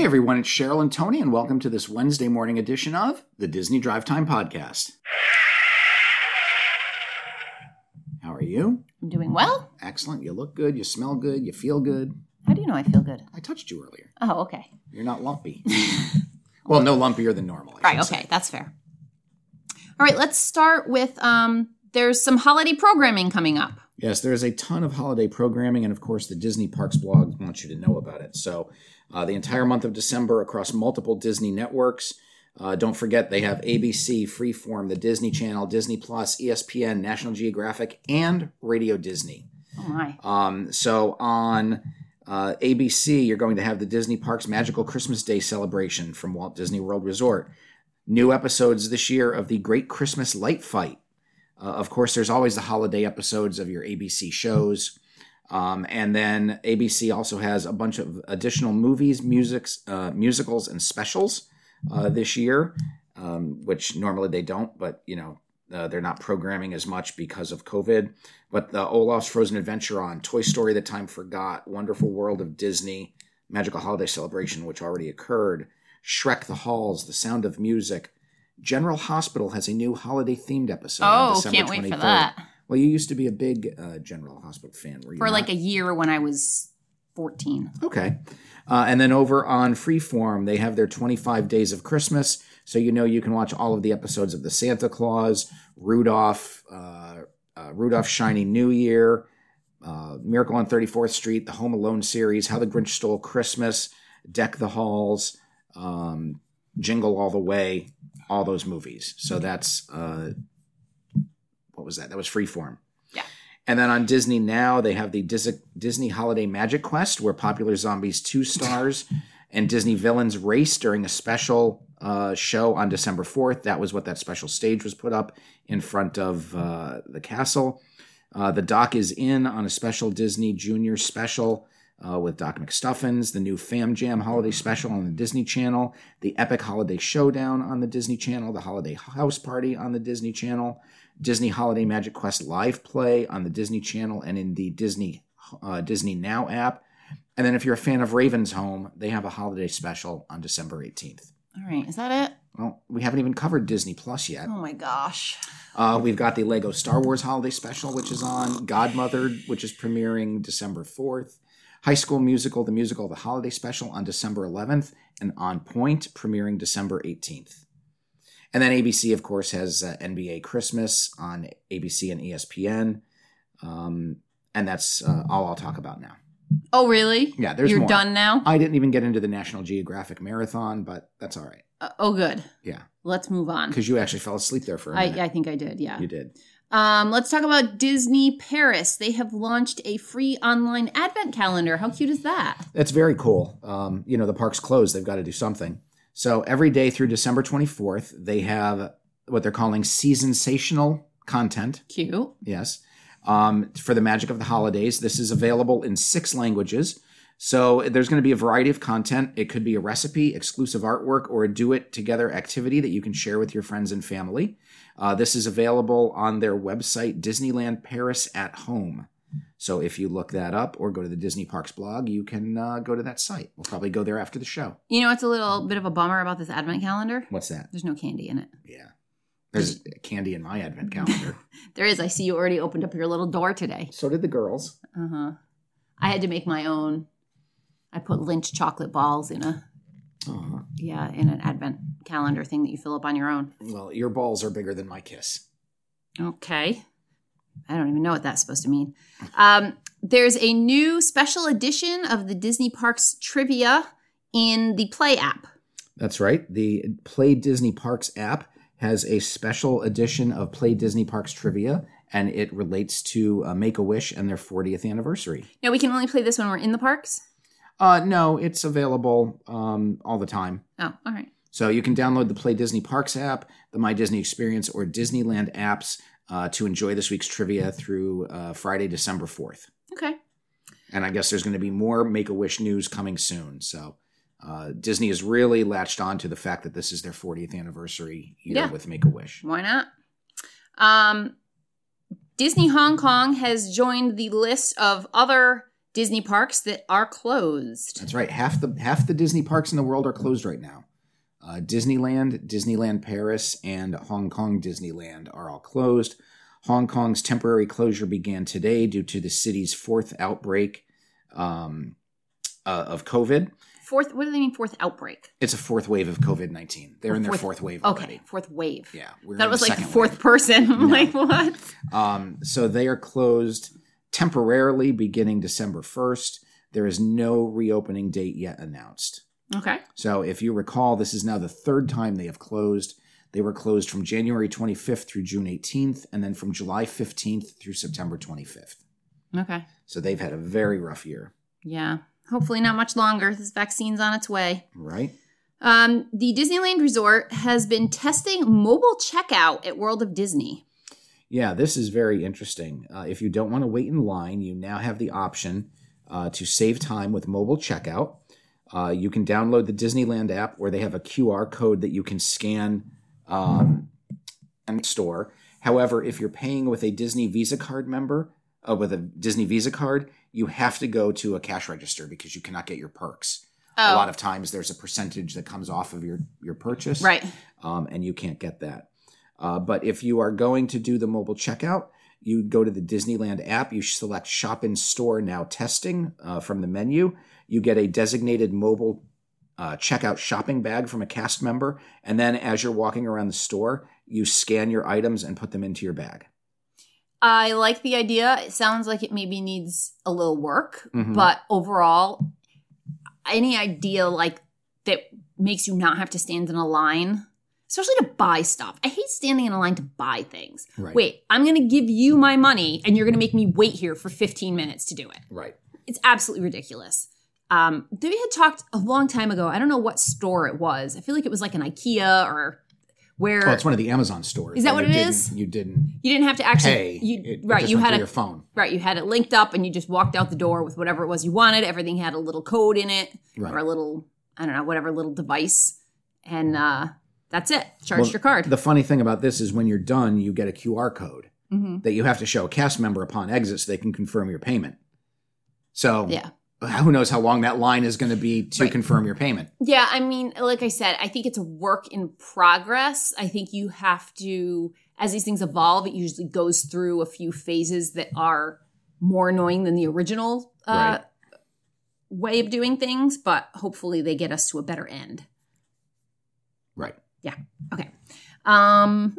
Hey everyone, it's Cheryl and Tony, and welcome to this Wednesday morning edition of the Disney Drive Time Podcast. How are you? I'm doing well. Excellent. You look good, you smell good, you feel good. How do you know I feel good? I touched you earlier. Oh, okay. You're not lumpy. well, no lumpier than normal. I Right, okay, say. that's fair. All right, let's start with um there's some holiday programming coming up. Yes, there is a ton of holiday programming, and of course, the Disney Parks blog wants you to know about it. So, uh, the entire month of December across multiple Disney networks. Uh, don't forget, they have ABC, Freeform, the Disney Channel, Disney Plus, ESPN, National Geographic, and Radio Disney. Oh my. Um, so on uh, ABC, you're going to have the Disney Parks Magical Christmas Day celebration from Walt Disney World Resort. New episodes this year of the Great Christmas Light Fight. Uh, of course, there's always the holiday episodes of your ABC shows. Um, and then ABC also has a bunch of additional movies, musics, uh, musicals, and specials uh, this year, um, which normally they don't, but you know uh, they're not programming as much because of COVID. But the Olaf's Frozen Adventure on Toy Story: The Time Forgot, Wonderful World of Disney, Magical Holiday Celebration, which already occurred, Shrek: The Halls, The Sound of Music. General Hospital has a new holiday themed episode. on Oh, December can't wait for that. Well, you used to be a big uh, General Hospital fan, were you? For not? like a year when I was 14. Okay. Uh, and then over on Freeform, they have their 25 Days of Christmas. So you know you can watch all of the episodes of the Santa Claus, Rudolph, uh, uh, Rudolph Shiny New Year, uh, Miracle on 34th Street, the Home Alone series, How the Grinch Stole Christmas, Deck the Halls, um, Jingle All the Way, all those movies. So that's, uh, what was that? That was Freeform. Yeah. And then on Disney Now, they have the Dis- Disney Holiday Magic Quest, where Popular Zombies 2 stars and Disney Villains race during a special uh, show on December 4th. That was what that special stage was put up in front of uh, the castle. Uh, the doc is in on a special Disney Junior special uh, with Doc McStuffins, the new Fam Jam holiday special on the Disney Channel, the Epic Holiday Showdown on the Disney Channel, the Holiday House Party on the Disney Channel, Disney Holiday Magic Quest live play on the Disney Channel and in the Disney uh, Disney Now app. And then if you're a fan of Raven's Home, they have a holiday special on December 18th. All right, is that it? Well, we haven't even covered Disney Plus yet. Oh my gosh. Uh, we've got the Lego Star Wars Holiday Special, which is on, Godmothered, which is premiering December 4th, High School Musical, the musical, the Holiday Special on December 11th, and On Point, premiering December 18th. And then ABC, of course, has uh, NBA Christmas on ABC and ESPN. Um, and that's uh, all I'll talk about now. Oh, really? Yeah, there's You're more. done now? I didn't even get into the National Geographic Marathon, but that's all right. Uh, oh, good. Yeah, Let's move on. because you actually fell asleep there for a I, minute. I think I did, yeah. You did. Um, let's talk about Disney Paris. They have launched a free online advent calendar. How cute is that? That's very cool. Um, you know, the park's closed. They've got to do something. So every day through December 24th, they have what they're calling seasonsational content. Cute. Yes. Um, for the magic of the holidays. This is available in six languages. So there's going to be a variety of content. It could be a recipe, exclusive artwork, or a do it together activity that you can share with your friends and family. Uh, this is available on their website, Disneyland Paris at Home. So if you look that up or go to the Disney Parks blog, you can uh, go to that site. We'll probably go there after the show. You know what's a little bit of a bummer about this advent calendar? What's that? There's no candy in it. Yeah. There's candy in my advent calendar. There is. I see you already opened up your little door today. so did the girls. Uh huh. I had to make my own. I put Lindt chocolate balls in a Aw. yeah in an advent calendar thing that you fill up on your own. Well, your balls are bigger than my kiss. Okay. I don't even know what that's supposed to mean. Um, there's a new special edition of the Disney Parks trivia in the Play app. That's right. The Play Disney Parks app has a special edition of Play Disney Parks trivia, and it relates to uh, Make a Wish and their 40th anniversary. Now we can only play this when we're in the parks. Uh, no, it's available um, all the time. Oh, all right. So you can download the Play Disney Parks app, the My Disney Experience, or Disneyland apps uh, to enjoy this week's trivia through uh, Friday, December 4th. Okay. And I guess there's going to be more Make a Wish news coming soon. So uh, Disney has really latched on to the fact that this is their 40th anniversary year Yeah. with Make a Wish. Why not? Um, Disney Hong Kong has joined the list of other Disney parks that are closed. That's right. Half the half the Disney parks in the world are closed right now. Uh, Disneyland, Disneyland Paris, and Hong Kong Disneyland are all closed. Hong Kong's temporary closure began today due to the city's fourth outbreak um, uh, of COVID. Fourth, what do they mean? Fourth outbreak? It's a fourth wave of COVID nineteen. They're in their Fourth- fourth wave Okay, fourth wave. Yeah, we're that was like fourth wave. person. No. like, what? Um, so they are closed temporarily beginning December first. There is no reopening date yet announced. Okay. So if you recall, this is now the third time they have closed. They were closed from January 25th through June 18th, and then from July 15th through September 25th. Okay. So they've had a very rough year, Yeah. Hopefully not much longer. This vaccine's on its way. right? Um, the Disneyland Resort has been testing mobile checkout at World of Disney. Yeah, this is very interesting. Uh, if you don't want to wait in line, you now have the option uh, to save time with mobile checkout. Uh, you can download the Disneyland app where they have a QR code that you can scan um, and store. However, if you're paying with a Disney Visa card member, uh, with a Disney Visa card, you have to go to a cash register because you cannot get your perks. A lot of times there's a percentage that comes off of your, your purchase right. um, and you can't get that. Uh, but if you are going to do the mobile checkout, you go to the Disneyland app, you select Shop in Store Now Testing uh, from the menu. You get a designated mobile uh, checkout shopping bag from a cast member. And then as you're walking around the store, you scan your items and put them into your bag. I like the idea. It sounds like it maybe needs a little work, Mhm. but overall, any idea like that makes you not have to stand in a line, especially to buy stuff. I hate standing in a line to buy things. Right. Wait, I'm going to give you my money and you're going to make me wait here for 15 minutes to do it. Right. It's absolutely ridiculous. Um, they had talked a long time ago. I don't know what store it was. I feel like it was like an IKEA or where Oh, it's one of the Amazon stores. Is that what it is? You didn't you didn't have to actually pay. you, It- it right just you had a your phone. right you had it linked up and you just walked out the door with whatever it was you wanted everything had a little code in it Right. or a little i don't know whatever little device and uh that's it charged Well, your card The funny thing about this is when you're done, you get a QR code. hmm that you have to show a cast member upon exit so they can confirm your payment. So yeah who knows how long that line is going to be to Right. confirm your payment. yeah i mean like i said i think it's a work in progress i think you have to as these things evolve it usually goes through a few phases that are more annoying than the original uh, Right. way of doing things but hopefully they get us to a better end Right. Yeah. Okay. Um,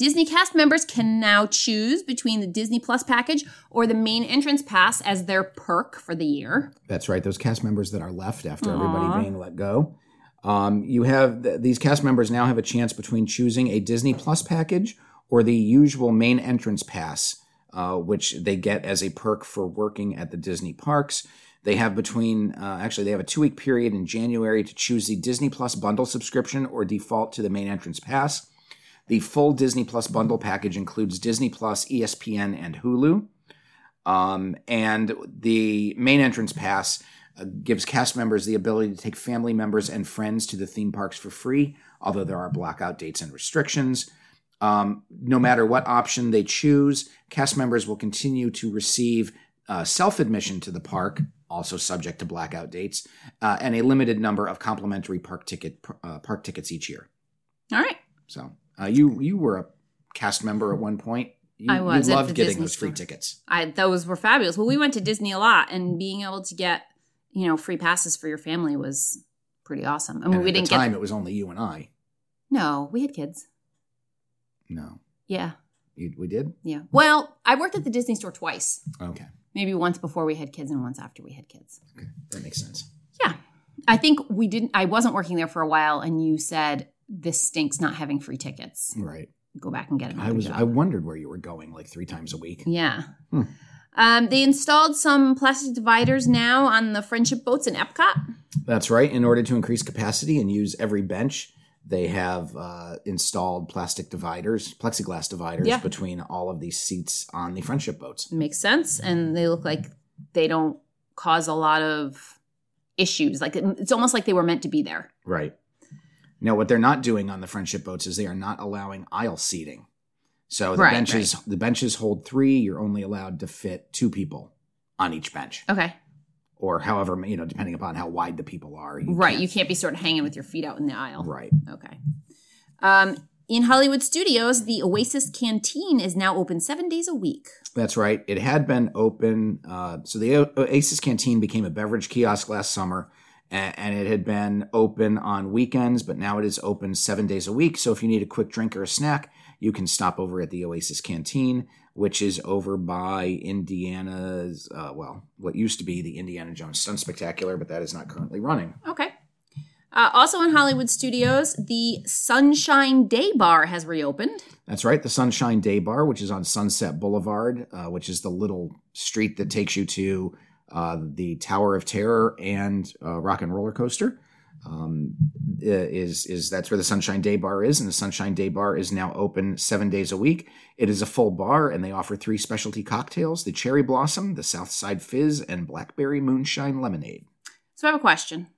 Disney cast members can now choose between the Disney Plus package or the main entrance pass as their perk for the year. That's right. Those cast members that are left after Aw. everybody being let go. Um, you have th- these cast members now have a chance between choosing a Disney Plus package or the usual main entrance pass, uh, which they get as a perk for working at the Disney parks. They have between, uh, actually, they have a two week period in January to choose the Disney Plus bundle subscription or default to the main entrance pass. The full Disney Plus bundle package includes Disney Plus, ESPN, and Hulu. Um, and the main entrance pass uh, gives cast members the ability to take family members and friends to the theme parks for free, although there are blackout dates and restrictions. Um, no matter what option they choose, cast members will continue to receive uh, self admission to the park, also subject to blackout dates, uh, and a limited number of complimentary park ticket uh, park tickets each year. All right. So uh, you you were a cast member at one point. You, I was You loved getting Disney those free store. tickets. I those were fabulous. Well, we went to Disney a lot, and being able to get you know free passes for your family was pretty awesome. I mean, And we at didn't the time, get it was only you and I. no, we had kids. No, Yeah, you, we did. yeah. Well, I worked at the Disney store twice. Okay, Maybe once before we had kids, and once after we had kids. okay, that makes sense. Yeah. I think we didn't I wasn't working there for a while and you said this stinks not having free tickets. Right. Go back and get another I was. job. I wondered where you were going, like three times a week. yeah. Hmm. Um, they installed some plastic dividers now on the friendship boats in Epcot. That's right. In order to increase capacity and use every bench, they have uh, installed plastic dividers, plexiglass dividers Yeah. between all of these seats on the friendship boats. Makes sense. And they look like they don't cause a lot of issues. Like it's almost like they were meant to be there. Right. Now, what they're not doing on the friendship boats is they are not allowing aisle seating. So the Right, benches, the benches hold three. You're only allowed to fit two people on each bench, Okay. or however you know, depending upon how wide the people are. You right. can't- You can't be sort of hanging with your feet out in the aisle. Right. Okay. Um, in Hollywood studios, the Oasis Canteen is now open seven days a week. That's right. It had been open. Uh, so the O- Oasis Canteen became a beverage kiosk last summer, and, and it had been open on weekends, but now it is open seven days a week. So if you need a quick drink or a snack, you can stop over at the Oasis Canteen, which is over by Indiana's, uh, well, what used to be the Indiana Jones Stunt Spectacular, but that is not currently running. Okay. Uh, also in Hollywood studios, the Sunshine Day Bar has reopened. That's right, the Sunshine Day Bar, which is on Sunset Boulevard, uh, which is the little street that takes you to uh, the Tower of Terror and uh, Rock and Roller Coaster. Um, is is that's where the Sunshine Day Bar is, and the Sunshine Day Bar is now open seven days a week. It is a full bar, and they offer three specialty cocktails: the Cherry Blossom, the Southside Fizz, and Blackberry Moonshine Lemonade. So I have a question.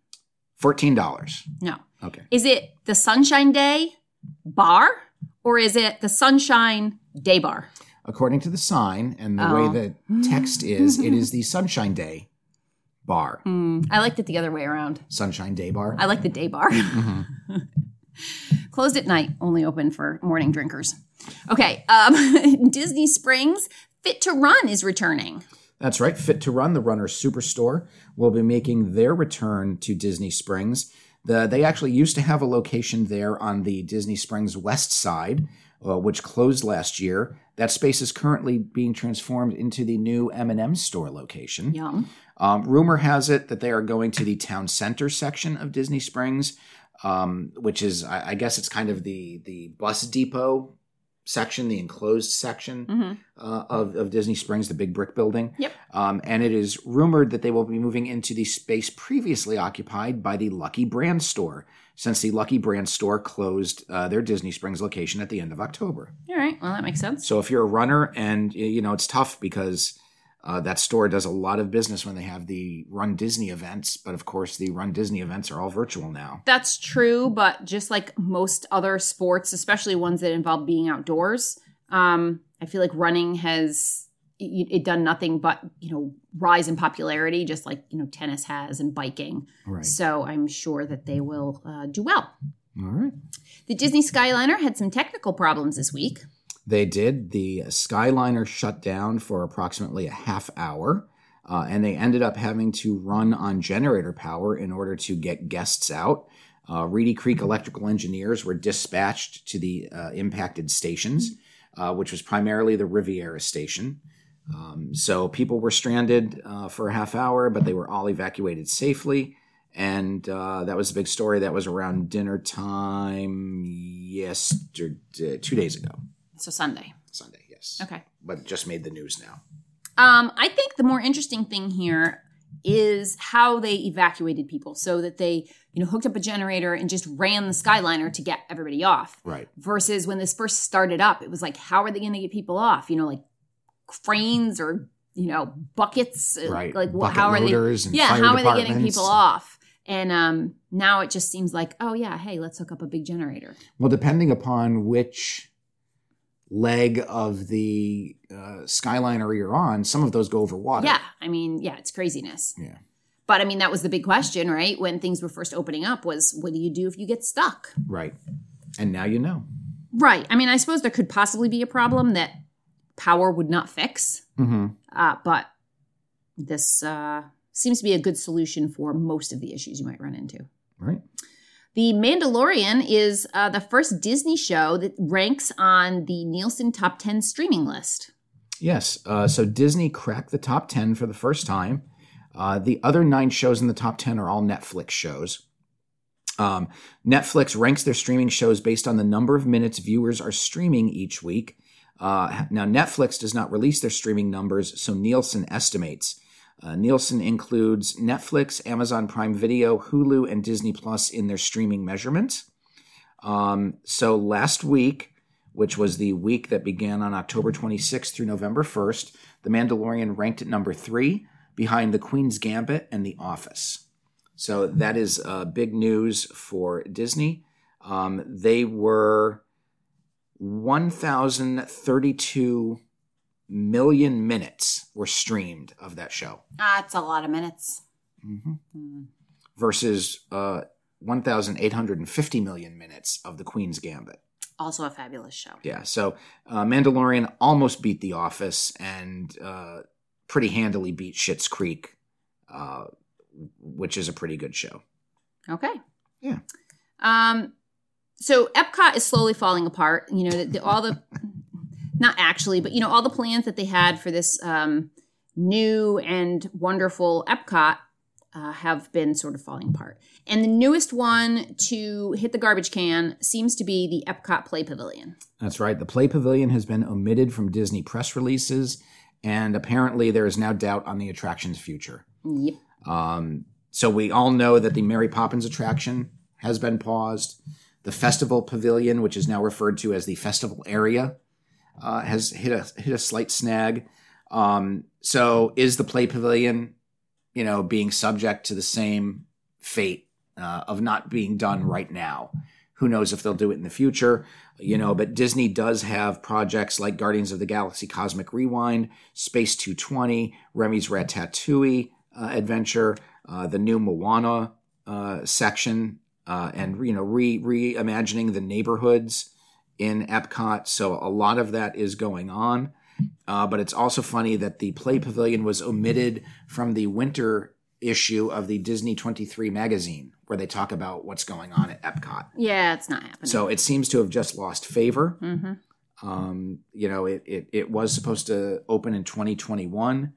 Fourteen dollars. No. Okay. Is it the Sunshine Day Bar or is it the Sunshine Day Bar? According to the sign and the Oh. way the text is, it is the Sunshine Day Bar. Hmm. I liked it the other way around. Sunshine Day Bar. I like the day bar. Mhm. Closed at night, only open for morning drinkers. Okay. Um, Disney Springs Fit to Run is returning. That's right. Fit to Run, the runner superstore, will be making their return to Disney Springs. The, they actually used to have a location there on the Disney Springs west side, uh, which closed last year. That space is currently being transformed into the new M&M store location. Yum. Um, rumor has it that they are going to the town center section of Disney Springs, um, which is, I, I guess, it's kind of the the bus depot section, the enclosed section Mhm. uh, of of Disney Springs, the big brick building. Yep. Um, and it is rumored that they will be moving into the space previously occupied by the Lucky Brand store, since the Lucky Brand store closed uh, their Disney Springs location at the end of October. All right. Well, that makes sense. So if you're a runner, and you know it's tough because uh, that store does a lot of business when they have the Run Disney events, but of course the Run Disney events are all virtual now. That's true, but just like most other sports, especially ones that involve being outdoors, um, I feel like running has it, it done nothing but you know rise in popularity, just like you know tennis has and biking. Right. So I'm sure that they will uh, do well. All right. The Disney Skyliner had some technical problems this week. They did. The Skyliner shut down for approximately a half hour, uh, and they ended up having to run on generator power in order to get guests out. Uh, Reedy Creek electrical engineers were dispatched to the uh, impacted stations, uh, which was primarily the Riviera station. Um, so people were stranded uh, for a half hour, but they were all evacuated safely. And uh, that was a big story. That was around dinner time yesterday, two days ago. So Sunday. Sunday, yes. Okay. But just made the news now. Um, I think the more interesting thing here is how they evacuated people so that they, you know, hooked up a generator and just ran the Skyliner to get everybody off. Right. Versus when this first started up, it was like, how are they going to get people off? You know, like cranes or you know buckets. uh, Right. Like, Bucket how are they? Yeah, how are they getting people off? And um, now it just seems like, oh yeah, hey, let's hook up a big generator. Well, depending upon which leg of the uh, Skyliner you're on, some of those go over water. Yeah, I mean, yeah, it's craziness. Yeah. But I mean, that was the big question, right? When things were first opening up, was what do you do if you get stuck? Right. And now you know. Right. I mean, I suppose there could possibly be a problem that power would not fix, Mm-hmm. uh, but this uh, seems to be a good solution for most of the issues you might run into. Right. The Mandalorian is uh, the first Disney show that ranks on the Nielsen Top 10 streaming list. Yes. Uh, so Disney cracked the top 10 for the first time. Uh, the other nine shows in the top 10 are all Netflix shows. Um, Netflix ranks their streaming shows based on the number of minutes viewers are streaming each week. Uh, now, Netflix does not release their streaming numbers, so Nielsen estimates. Uh, Nielsen includes Netflix, Amazon Prime Video, Hulu, and Disney Plus in their streaming measurements. Um, so last week, which was the week that began on October 26th through November 1st, The Mandalorian ranked at number three, behind The Queen's Gambit and The Office. So that is uh, big news for Disney. Um, they were 1,032 million minutes were streamed of that show That's a lot of minutes. hmm Hmm. versus uh, 1,850 million minutes of The Queen's Gambit. Also a fabulous show. Yeah, so uh, Mandalorian almost beat The Office and uh, pretty handily beat Schitt's Creek, uh, which is a pretty good show. Okay. Yeah. Um, so Epcot is slowly falling apart. You know, the, the, all the, not actually, but you know, all the plans that they had for this um, new and wonderful Epcot uh, have been sort of falling apart. And the newest one to hit the garbage can seems to be the Epcot Play Pavilion. That's right. The Play Pavilion has been omitted from Disney press releases, and apparently there is now doubt on the attraction's future. Yep. Um, so we all know that the Mary Poppins attraction has been paused. The Festival Pavilion, which is now referred to as the Festival Area, uh, has hit a hit a slight snag. Um, so is the Play Pavilion, you know, being subject to the same fate uh, of not being done right now? Who knows if they'll do it in the future? You know, but Disney does have projects like Guardians of the Galaxy Cosmic Rewind, Space 220, Remy's Ratatouille uh, adventure, uh, the new Moana uh, section, uh, and you know, re reimagining the neighborhoods in Epcot. So a lot of that is going on. Uh, but it's also funny that the Play Pavilion was omitted from the winter issue of the Disney 23 magazine, where they talk about what's going on at Epcot. Yeah, it's not happening. So it seems to have just lost favor. hmm Um, you know, it, it, it was supposed to open in 2021.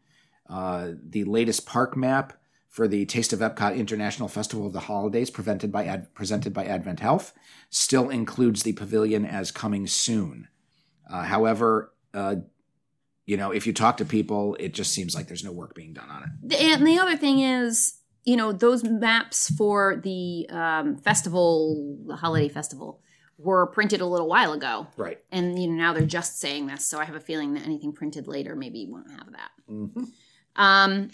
Uh, the latest park map for the Taste of Epcot International Festival of the Holidays, presented by Ad, presented by Advent Health, still includes the pavilion as coming soon. Uh, however, uh, you know, if you talk to people, it just seems like there's no work being done on it. And the other thing is, you know, those maps for the um, festival, the holiday festival, were printed a little while ago. Right. And, you know, now they're just saying this. So I have a feeling that anything printed later maybe won't have that. Mm-hmm. Um,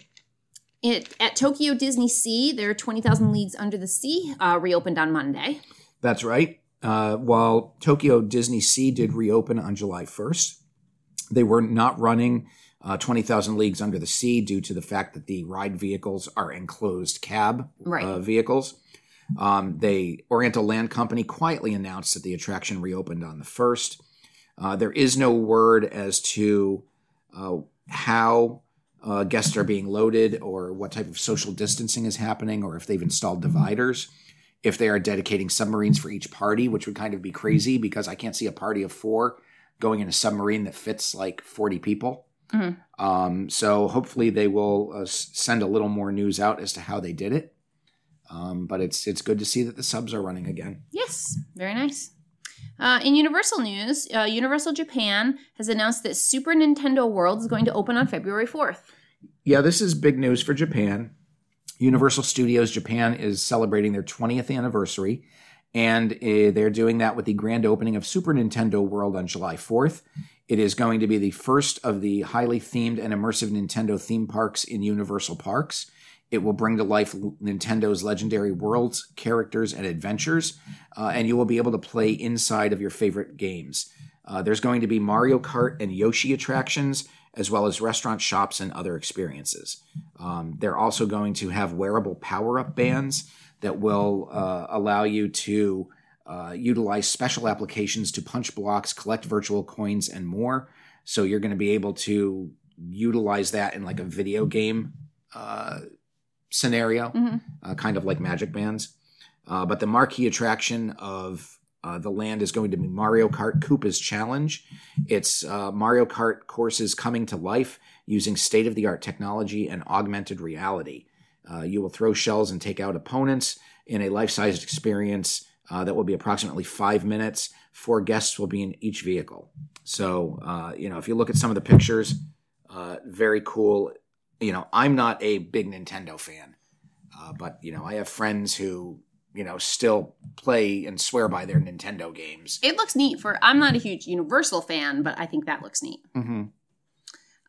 it, at Tokyo Disney Sea, their 20,000 Leagues Under the Sea uh, reopened on Monday. That's right. Uh, while Tokyo Disney Sea did reopen on July 1st, they were not running uh, 20,000 Leagues Under the Sea due to the fact that the ride vehicles are enclosed cab Right. uh, vehicles. Um, they Oriental Land Company quietly announced that the attraction reopened on the 1st. Uh, there is no word as to uh, how uh, guests are being loaded or what type of social distancing is happening or if they've installed dividers if they are dedicating submarines for each party, which would kind of be crazy because I can't see a party of four going in a submarine that fits like 40 people. Mhm. Um, so hopefully they will uh, send a little more news out as to how they did it. Um, but it's it's good to see that the subs are running again. Yes, very nice. Uh, in Universal news, uh, Universal Japan has announced that Super Nintendo World is going to open on February 4th. Yeah, this is big news for Japan. Universal Studios Japan is celebrating their 20th anniversary, and uh, they're doing that with the grand opening of Super Nintendo World on July 4th. It is going to be the first of the highly themed and immersive Nintendo theme parks in Universal Parks. It will bring to life Nintendo's legendary worlds, characters, and adventures, uh, and you will be able to play inside of your favorite games. Uh, there's going to be Mario Kart and Yoshi attractions, as well as restaurant shops and other experiences. Um, they're also going to have wearable power up bands that will uh, allow you to uh, utilize special applications to punch blocks, collect virtual coins, and more. So you're going to be able to utilize that in like a video game uh, scenario, Mhm. uh, kind of like Magic Bands. Uh, but the marquee attraction of uh, the land is going to be Mario Kart Koopa's Challenge. It's uh, Mario Kart courses coming to life using state of the art technology and augmented reality. Uh, you will throw shells and take out opponents in a life sized experience uh, that will be approximately five minutes. Four guests will be in each vehicle. So, uh, you know, if you look at some of the pictures, uh, very cool. You know, I'm not a big Nintendo fan, uh, but, you know, I have friends who, you know, still play and swear by their Nintendo games. It looks neat for, I'm not a huge Universal fan, but I think that looks neat. Mm-hmm.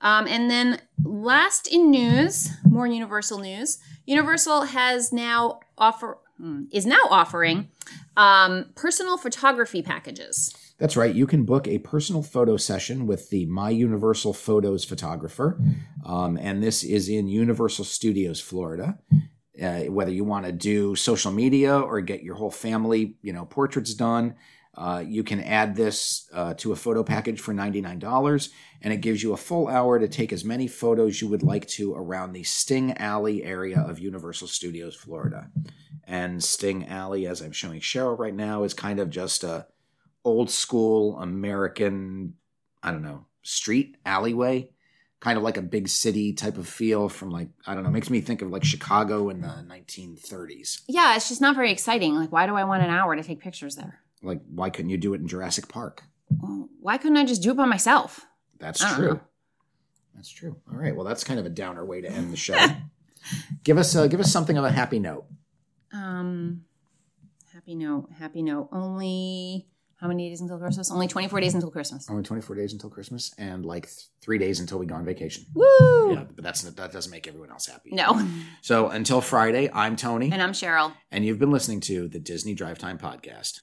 Um, and then last in news, more Universal news. Universal has now offer hmm, is now offering um, personal photography packages. That's right. You can book a personal photo session with the My Universal Photos photographer. Um, and this is in Universal Studios, Florida. Uh, whether you want to do social media or get your whole family, you know, portraits done, uh, you can add this uh, to a photo package for $99, and it gives you a full hour to take as many photos you would like to around the Sting Alley area of Universal Studios, Florida. And Sting Alley, as I'm showing Cheryl right now, is kind of just a old school American, I don't know, street alleyway, kind of like a big city type of feel from like, I don't know, makes me think of like Chicago in the 1930s. Yeah, it's just not very exciting. Like, why do I want an hour to take pictures there? Like, why couldn't you do it in Jurassic Park? Well, why couldn't I just do it by myself? That's true. know. That's true. All right. Well, that's kind of a downer way to end the show. give us uh, give us something of a happy note. Um, happy note, happy note. Only how many days until Christmas? Only 24 days until Christmas. Only 24 days until Christmas and like th- three days until we go on vacation. Woo! Yeah, but that's that doesn't make everyone else happy. No. So until Friday, I'm Tony, And I'm Cheryl. and you've been listening to the Disney Drive Time Podcast.